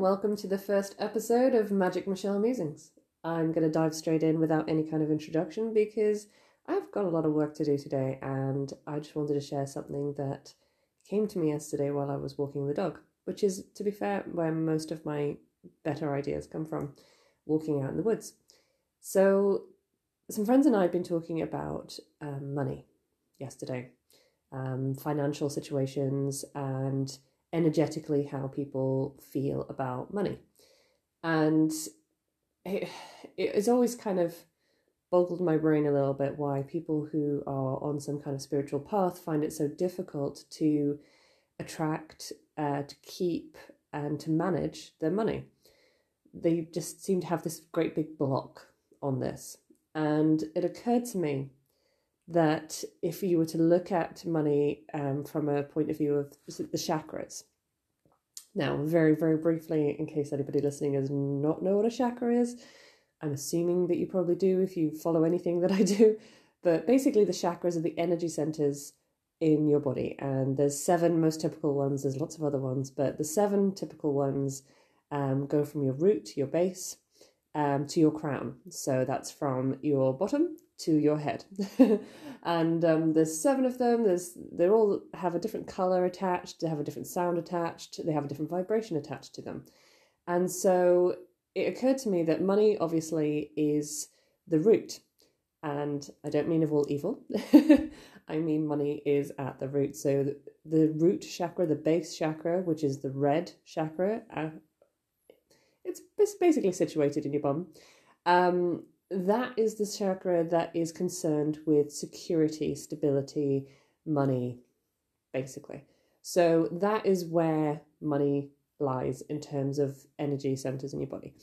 welcome to the first episode of Magic Michelle Musings. I'm going to dive straight in without any kind of introduction because I've got a lot of work to do today and I just wanted to share something that came to me yesterday while I was walking the dog, which is, to be fair, where most of my better ideas come from walking out in the woods. So, some friends and I have been talking about um, money yesterday, um, financial situations, and energetically how people feel about money. And it, it has always kind of boggled my brain a little bit why people who are on some kind of spiritual path find it so difficult to attract, uh, to keep, and to manage their money. They just seem to have this great big block on this. And it occurred to me that if you were to look at money um, from a point of view of the chakras, now, very, very briefly, in case anybody listening does not know what a chakra is, I'm assuming that you probably do if you follow anything that I do. But basically, the chakras are the energy centers in your body, and there's seven most typical ones. There's lots of other ones, but the seven typical ones um, go from your root, your base, um, to your crown. So that's from your bottom to your head. and um, there's seven of them. There's they all have a different color attached. They have a different sound attached. They have a different vibration attached to them. And so it occurred to me that money obviously is the root. And I don't mean of all evil. I mean money is at the root. So the, the, root chakra, the base chakra, which is the red chakra, uh, it's basically situated in your bum. Um, that is the chakra that is concerned with security, stability, money, basically. So that is where money lies in terms of energy centers in your body.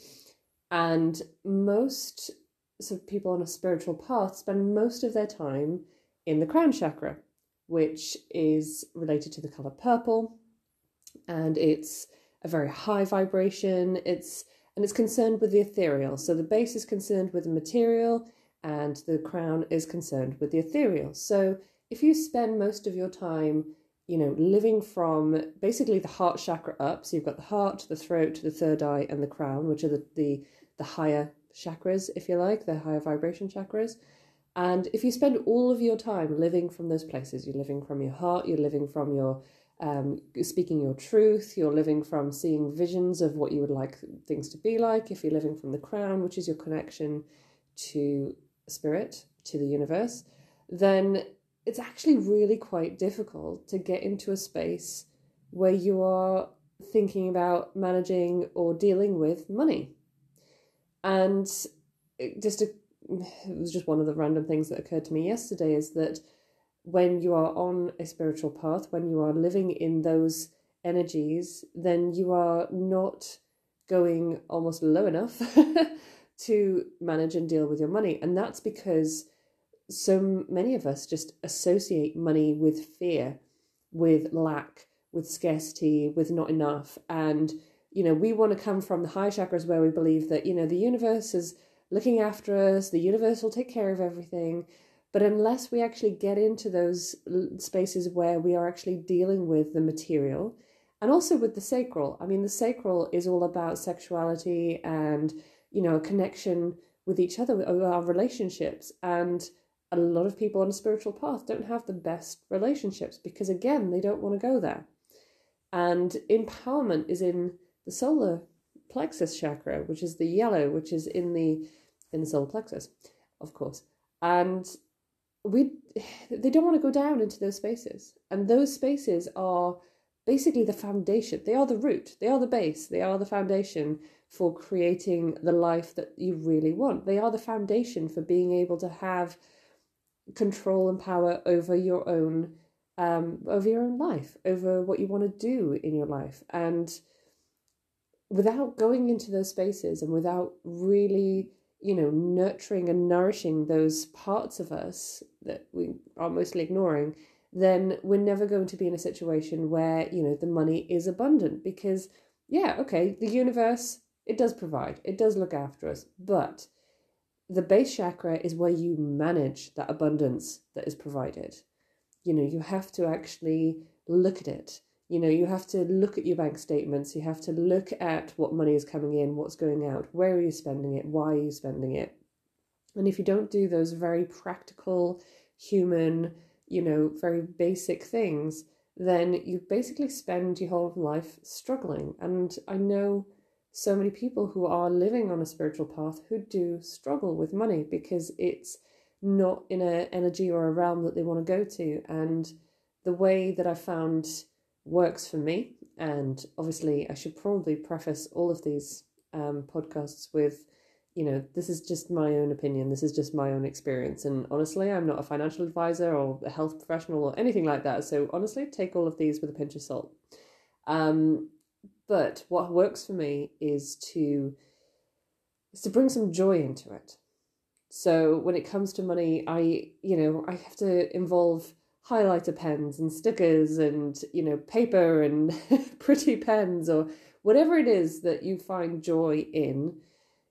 And most so people on a spiritual path spend most of their time in the crown chakra, which is related to the color purple. And it's a very high vibration. It's and it's concerned with the ethereal. So the base is concerned with the material and the crown is concerned with the ethereal. So if you spend most of your time, you know, living from basically the heart chakra up, so you've got the heart, the throat, the third eye, and the crown, which are the the, the higher chakras, if you like, the higher vibration chakras. And if you spend all of your time living from those places, you're living from your heart, you're living from your um, speaking your truth, you're living from seeing visions of what you would like things to be like. If you're living from the crown, which is your connection to spirit, to the universe, then it's actually really quite difficult to get into a space where you are thinking about managing or dealing with money. And just a, it was just one of the random things that occurred to me yesterday is that when you are on a spiritual path, when you are living in those energies, then you are not going almost low enough to manage and deal with your money. And that's because so many of us just associate money with fear, with lack, with scarcity, with not enough. And, you know, we want to come from the high chakras where we believe that, you know, the universe is looking after us, the universe will take care of everything but unless we actually get into those spaces where we are actually dealing with the material and also with the sacral, I mean, the sacral is all about sexuality and, you know, a connection with each other, our relationships. And a lot of people on a spiritual path don't have the best relationships because, again, they don't want to go there. And empowerment is in the solar plexus chakra, which is the yellow, which is in the in the solar plexus, of course. And we they don't want to go down into those spaces. And those spaces are basically the foundation. They are the root. They are the base. They are the foundation for creating the life that you really want. They are the foundation for being able to have control and power over your own um, over your own life over what you want to do in your life. And without going into those spaces and without really you know, nurturing and nourishing those parts of us that we are mostly ignoring, then we're never going to be in a situation where, you know, the money is abundant because, yeah, okay, the universe, it does provide, it does look after us, but the base chakra is where you manage that abundance that is provided. You know, you have to actually look at it. You know, you have to look at your bank statements, you have to look at what money is coming in, what's going out, where are you spending it, why are you spending it. And if you don't do those very practical, human, you know, very basic things, then you basically spend your whole life struggling. And I know so many people who are living on a spiritual path who do struggle with money because it's not in an energy or a realm that they want to go to. And the way that I found works for me, and obviously I should probably preface all of these um, podcasts with, you know, this is just my own opinion, this is just my own experience. And honestly, I'm not a financial advisor or a health professional or anything like that. So honestly, take all of these with a pinch of salt. Um, but what works for me is to is to bring some joy into it. So when it comes to money, I you know I have to involve highlighter pens and stickers and you know paper and pretty pens or whatever it is that you find joy in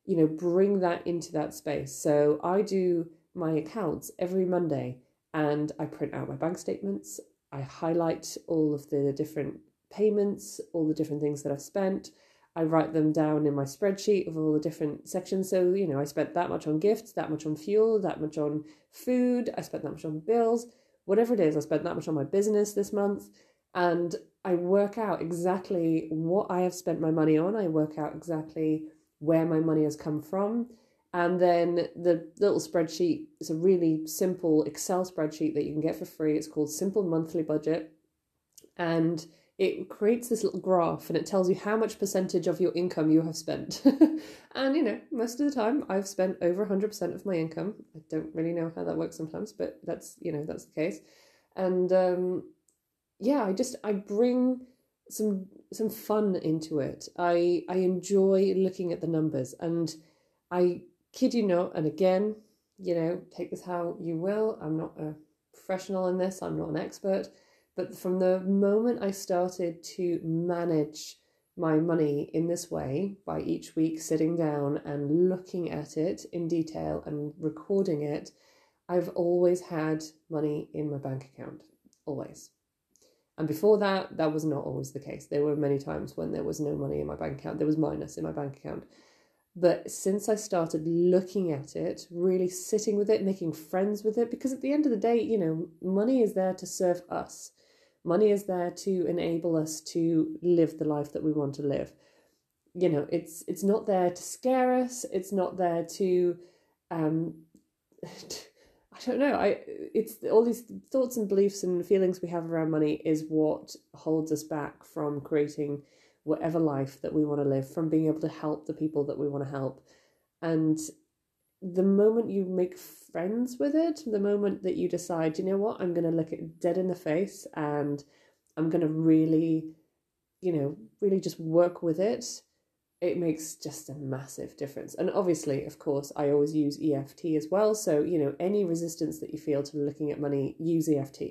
you know bring that into that space. So i do my accounts every monday and i print out my bank statements. I highlight all of the different payments all the different things that i've spent. I write them down in my spreadsheet of all the different sections. So you know i spent that much on gifts that much on fuel that much on food. I spent that much on bills whatever it is, I spent that much on my business this month. And I work out exactly what I have spent my money on. I work out exactly where my money has come from. And then the little spreadsheet is a really simple Excel spreadsheet that you can get for free. It's called Simple Monthly Budget. And it creates this little graph and it tells you how much percentage of your income you have spent. and you know, most of the time I've spent over 100% of my income. I don't really know how that works sometimes, but that's, you know, that's the case. And um yeah, I just I bring some some fun into it. I I enjoy looking at the numbers and I kid you not and again, you know, take this how you will. I'm not a professional in this. I'm not an expert but from the moment I started to manage my money in this way, by each week sitting down and looking at it in detail and recording it, I've always had money in my bank account. Always. And before that, that was not always the case. There were many times when there was no money in my bank account, there was minus in my bank account. But since I started looking at it, really sitting with it, making friends with it, because at the end of the day, you know, money is there to serve us. Money is there to enable us to live the life that we want to live. You know, it's it's not there to scare us. It's not there to, um, I don't know. I it's all these thoughts and beliefs and feelings we have around money is what holds us back from creating whatever life that we want to live, from being able to help the people that we want to help, and the moment you make friends with it, the moment that you decide, you know what, I'm going to look it dead in the face and I'm going to really, you know, really just work with it, it makes just a massive difference. And obviously, of course, I always use EFT as well. So, you know, any resistance that you feel to looking at money, use EFT.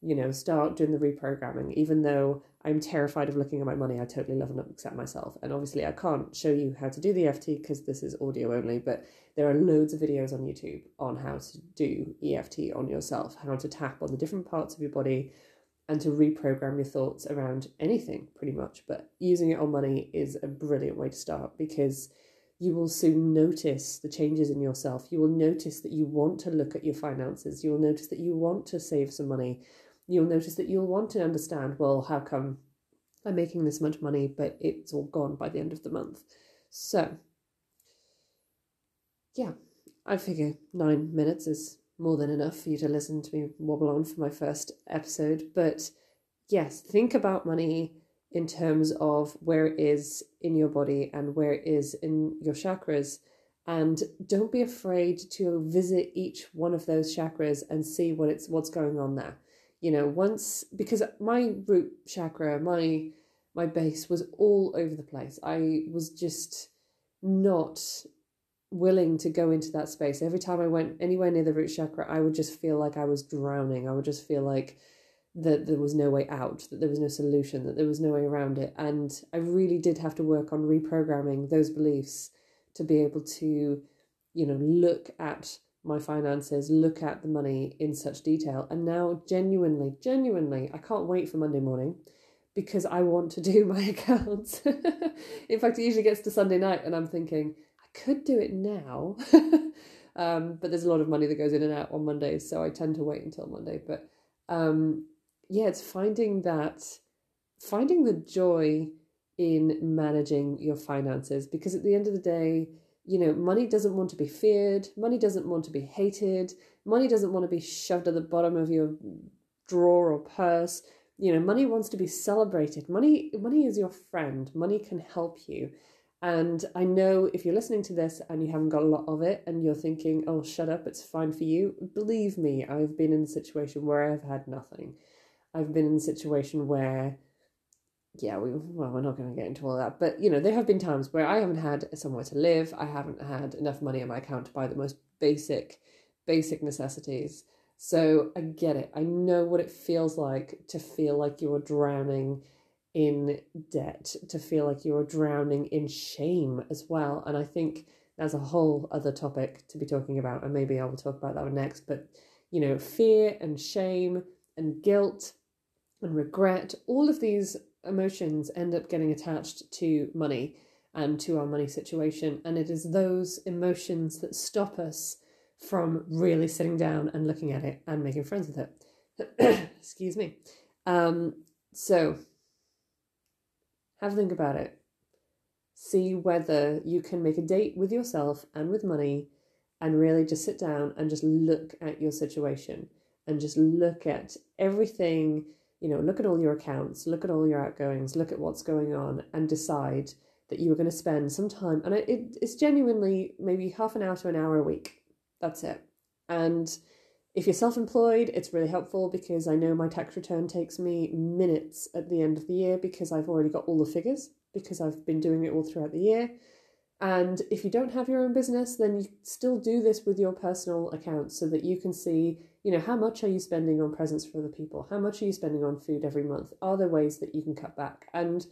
You know, start doing the reprogramming, even though I'm terrified of looking at my money. I totally love and accept myself. And obviously, I can't show you how to do the EFT because this is audio only, but there are loads of videos on YouTube on how to do EFT on yourself, how to tap on the different parts of your body and to reprogram your thoughts around anything pretty much. But using it on money is a brilliant way to start because you will soon notice the changes in yourself. You will notice that you want to look at your finances. You will notice that you want to save some money you'll notice that you'll want to understand well, how come I'm making this much money, but it's all gone by the end of the month. So, yeah, I figure nine minutes is more than enough for you to listen to me wobble on for my first episode. But yes, think about money in terms of where it is in your body and where it is in your chakras. And don't be afraid to visit each one of those chakras and see what it's what's going on there you know once because my root chakra my my base was all over the place i was just not willing to go into that space every time i went anywhere near the root chakra i would just feel like i was drowning i would just feel like that there was no way out that there was no solution that there was no way around it and i really did have to work on reprogramming those beliefs to be able to you know look at my finances, look at the money in such detail. And now, genuinely, genuinely, I can't wait for Monday morning because I want to do my accounts. in fact, it usually gets to Sunday night and I'm thinking, I could do it now. um, but there's a lot of money that goes in and out on Mondays, so I tend to wait until Monday. But um, yeah, it's finding that, finding the joy in managing your finances because at the end of the day, you know, money doesn't want to be feared, money doesn't want to be hated, money doesn't want to be shoved at the bottom of your drawer or purse. You know, money wants to be celebrated. Money money is your friend. Money can help you. And I know if you're listening to this and you haven't got a lot of it and you're thinking, oh, shut up, it's fine for you. Believe me, I've been in a situation where I've had nothing. I've been in a situation where yeah, we well, we're not going to get into all that, but you know, there have been times where I haven't had somewhere to live. I haven't had enough money in my account to buy the most basic, basic necessities. So I get it. I know what it feels like to feel like you're drowning in debt, to feel like you're drowning in shame as well. And I think that's a whole other topic to be talking about, and maybe I will talk about that one next. But you know, fear and shame and guilt and regret, all of these emotions end up getting attached to money and to our money situation. And it is those emotions that stop us from really sitting down and looking at it and making friends with it. Excuse me. Um, so, have a think about it. See whether you can make a date with yourself and with money and really just sit down and just look at your situation and just look at everything you know, look at all your accounts, look at all your outgoings, look at what's going on, and decide that you are going to spend some time. And it, it's genuinely maybe half an hour to an hour a week. That's it. And if you're self employed, it's really helpful because I know my tax return takes me minutes at the end of the year because I've already got all the figures because I've been doing it all throughout the year. And if you don't have your own business, then you still do this with your personal accounts so that you can see, you know, how much are you spending on presents for other people? How much are you spending on food every month? Are there ways that you can cut back? And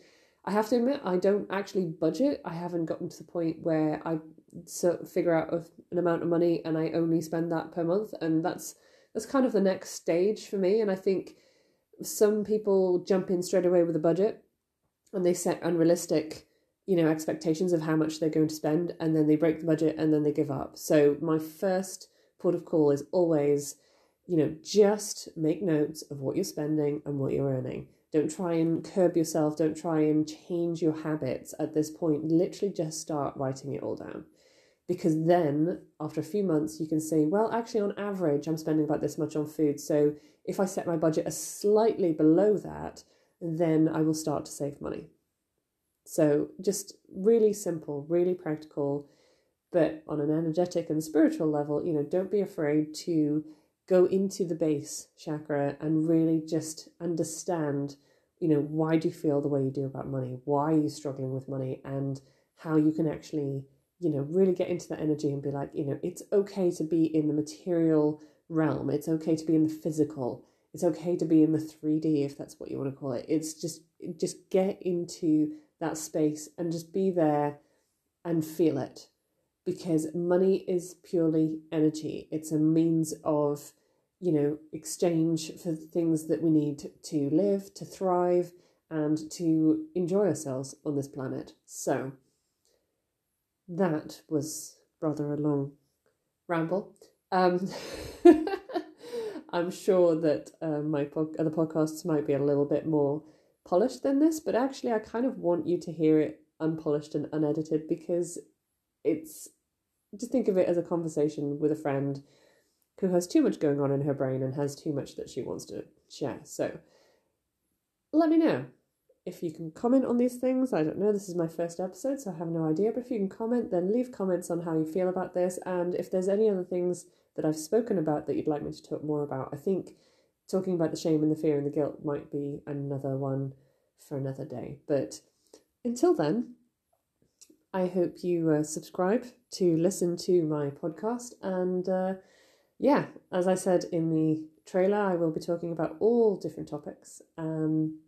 I have to admit, I don't actually budget. I haven't gotten to the point where I so figure out an amount of money and I only spend that per month. And that's that's kind of the next stage for me. And I think some people jump in straight away with a budget and they set unrealistic you know expectations of how much they're going to spend and then they break the budget and then they give up so my first port of call is always you know just make notes of what you're spending and what you're earning don't try and curb yourself don't try and change your habits at this point. Literally just start writing it all down. Because then after a few months you can say well actually on average i'm spending about this much on food so if i set my budget a slightly below that then i will start to save money. So just really simple, really practical, but on an energetic and spiritual level, you know, don't be afraid to go into the base chakra and really just understand, you know, why do you feel the way you do about money? Why are you struggling with money? And how you can actually, you know, really get into that energy and be like, you know, it's okay to be in the material realm. It's okay to be in the physical. It's okay to be in the 3D if that's what you want to call it. It's just just get into that space and just be there and feel it because money is purely energy it's a means of you know exchange for things that we need to live to thrive and to enjoy ourselves on this planet. So that was rather a long ramble. Um i'm sure that uh, my po- other podcasts might be a little bit more polished than this, but actually, I kind of want you to hear it unpolished and unedited because it's just think of it as a conversation with a friend who has too much going on in her brain and has too much that she wants to share. So let me know if you can comment on these things. I don't know, this is my first episode, so I have no idea, but if you can comment, then leave comments on how you feel about this. And if there's any other things that I've spoken about that you'd like me to talk more about, I think talking about the shame and the fear and the guilt might be another one for another day. But until then, I hope you uh, subscribe to listen to my podcast. And uh, yeah, as I said in the trailer, I will be talking about all different topics. Um,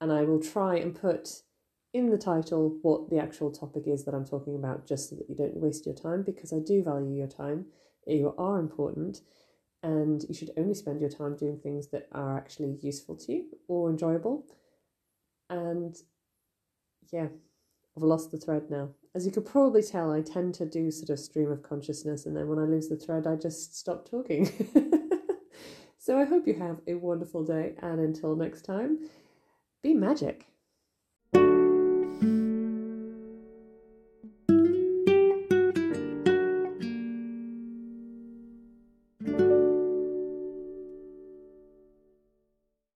and I will try and put in the title what the actual topic is that I'm talking about, just so that you don't waste your time, because I do value your time. You are important and you should only spend your time doing things that are actually useful to you or enjoyable. And yeah, I've lost the thread now. As you could probably tell, I tend to do sort of stream of consciousness, and then when I lose the thread, I just stop talking. so I hope you have a wonderful day, and until next time, be magic.